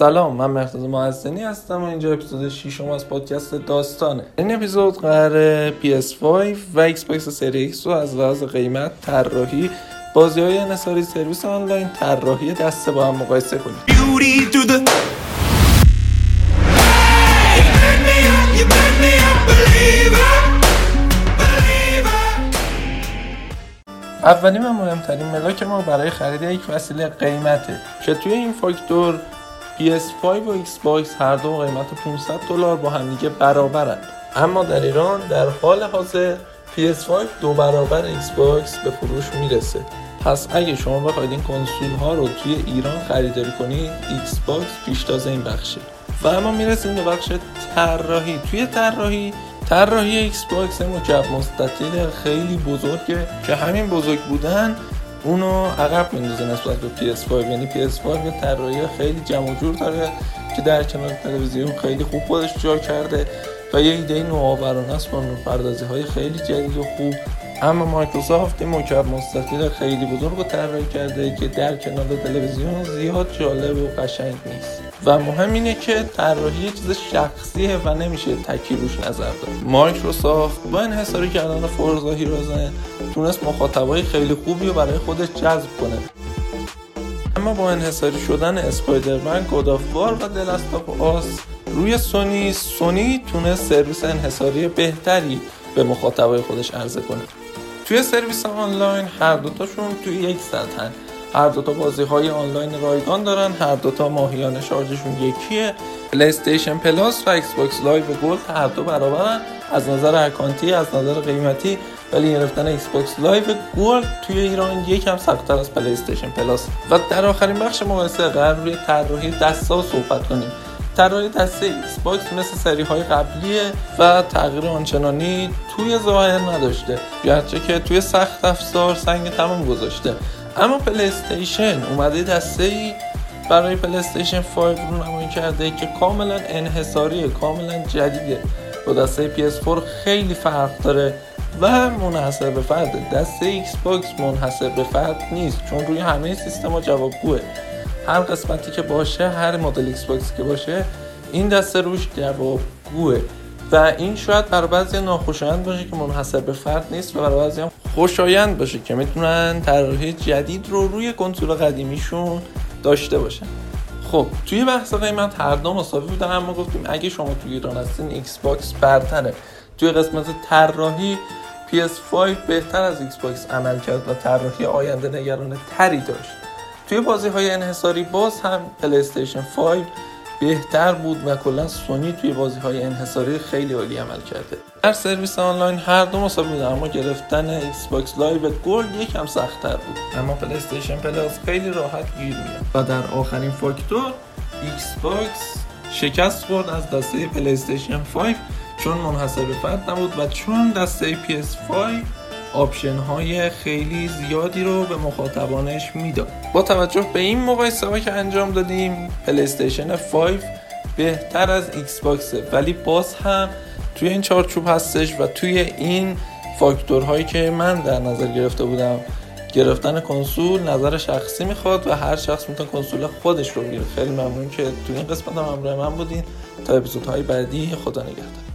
سلام من مرتضی معزنی هستم و اینجا اپیزود 6 از پادکست داستانه. این اپیزود قرار PS5 و Xbox سری X رو از لحاظ قیمت طراحی بازی های انحصاری سرویس آنلاین طراحی دسته با هم مقایسه کنیم. اولین و مهمترین ملاک ما برای خرید یک وسیله قیمته که توی این فاکتور PS5 و Xbox هر دو قیمت 500 دلار با همدیگه برابرن اما در ایران در حال حاضر PS5 دو برابر Xbox به فروش می‌رسه. پس اگه شما بخواید این کنسول ها رو توی ایران خریداری کنید Xbox پیشتاز این بخشه. و اما می‌رسیم به بخش طراحی. توی طراحی طراحی Xbox مکعب مستطیل خیلی بزرگه که همین بزرگ بودن اونو عقب میندازه نسبت به PS5 یعنی PS5 یه طراحی خیلی جمع جور داره که در کنار تلویزیون خیلی خوب خودش جا کرده و یه ایده نوآورانه است با پردازی های خیلی جدید و خوب. اما مایکروسافت این مکعب مستطیل خیلی بزرگ رو طراحی کرده که در کنار تلویزیون زیاد جالب و قشنگ نیست. و مهم اینه که طراحی یه چیز شخصیه و نمیشه تکی روش نظر داد. مایکروسافت با انحصاری کردن فورزا هیروزن تونست مخاطبای خیلی خوبی رو برای خودش جذب کنه. اما با انحصاری شدن اسپایدرمن گودافوار و دلستاپ آس روی سونی سونی تونست سرویس انحصاری بهتری به مخاطبای خودش عرضه کنه. توی سرویس آنلاین هر دوتاشون توی یک سطحن. هر دوتا بازی های آنلاین رایگان دارن هر دوتا ماهیانه شارژشون یکیه. PlayStation Plus و Xbox Live Gold هر دو برابرن. از نظر اکانتی از نظر قیمتی ولی گرفتن Xbox Live Gold توی ایران یکم سختتر از PlayStation Plus و در آخرین بخش مقایسه قراره روی طراحی دستا صحبت کنیم. طراحی دسته Xbox مثل سری های قبلیه و تغییر آنچنانی توی ظاهر نداشته. گرچه که توی سخت افزار سنگ تمام گذاشته. اما PlayStation اومده دسته ای برای PlayStation 5 رونمایی کرده که کاملا انحصاریه کاملا جدیده. با دسته PS4 خیلی فرق داره و منحصر به فرد. دسته ایکس باکس منحصر به فرد نیست چون روی همه سیستم ها جوابگوه. هر قسمتی که باشه هر مدل ایکس باکس که باشه این دسته روش جوابگوه. و این شاید برای بعضی ناخوشایند باشه که منحصر به فرد نیست و برای بعضی هم خوشایند باشه که می‌تونن طراحی جدید رو روی کنسول قدیمیشون داشته باشن. خب توی بحث قیمت هر دو مساوی بودن اما گفتیم اگه شما توی ایران هستین ایکس باکس برتره. توی قسمت طراحی PS5 بهتر از ایکس باکس عمل کرد و طراحی آینده نگرانه تری داشت. توی بازی های انحصاری باز هم پلیستیشن 5 بهتر بود و کلا سونی توی بازی های انحصاری خیلی عالی عمل کرده. در سرویس آنلاین هر دو مساوی بود اما گرفتن ایکس باکس Live Gold یکم سختتر بود. اما پلی استیشن Plus خیلی راحت گیر میاد و در آخرین فاکتور ایکس باکس شکست خورد از دسته پلی استیشن 5 چون منحصر به فرد نبود و چون دسته PS5 option های خیلی زیادی رو به مخاطبانش می‌داد. با توجه به این مقایسه که انجام دادیم پلیستیشن 5 بهتر از ایکس باکسه ولی باز هم توی این چارچوب هستش و توی این فاکتورهایی که من در نظر گرفته بودم گرفتن کنسول نظر شخصی می‌خواد و هر شخص می‌تونه کنسول خودش رو بگیره. خیلی ممنون که توی این قسمت هم همراه من بودین. تا اپیزودهای بعدی خدا نگهدار.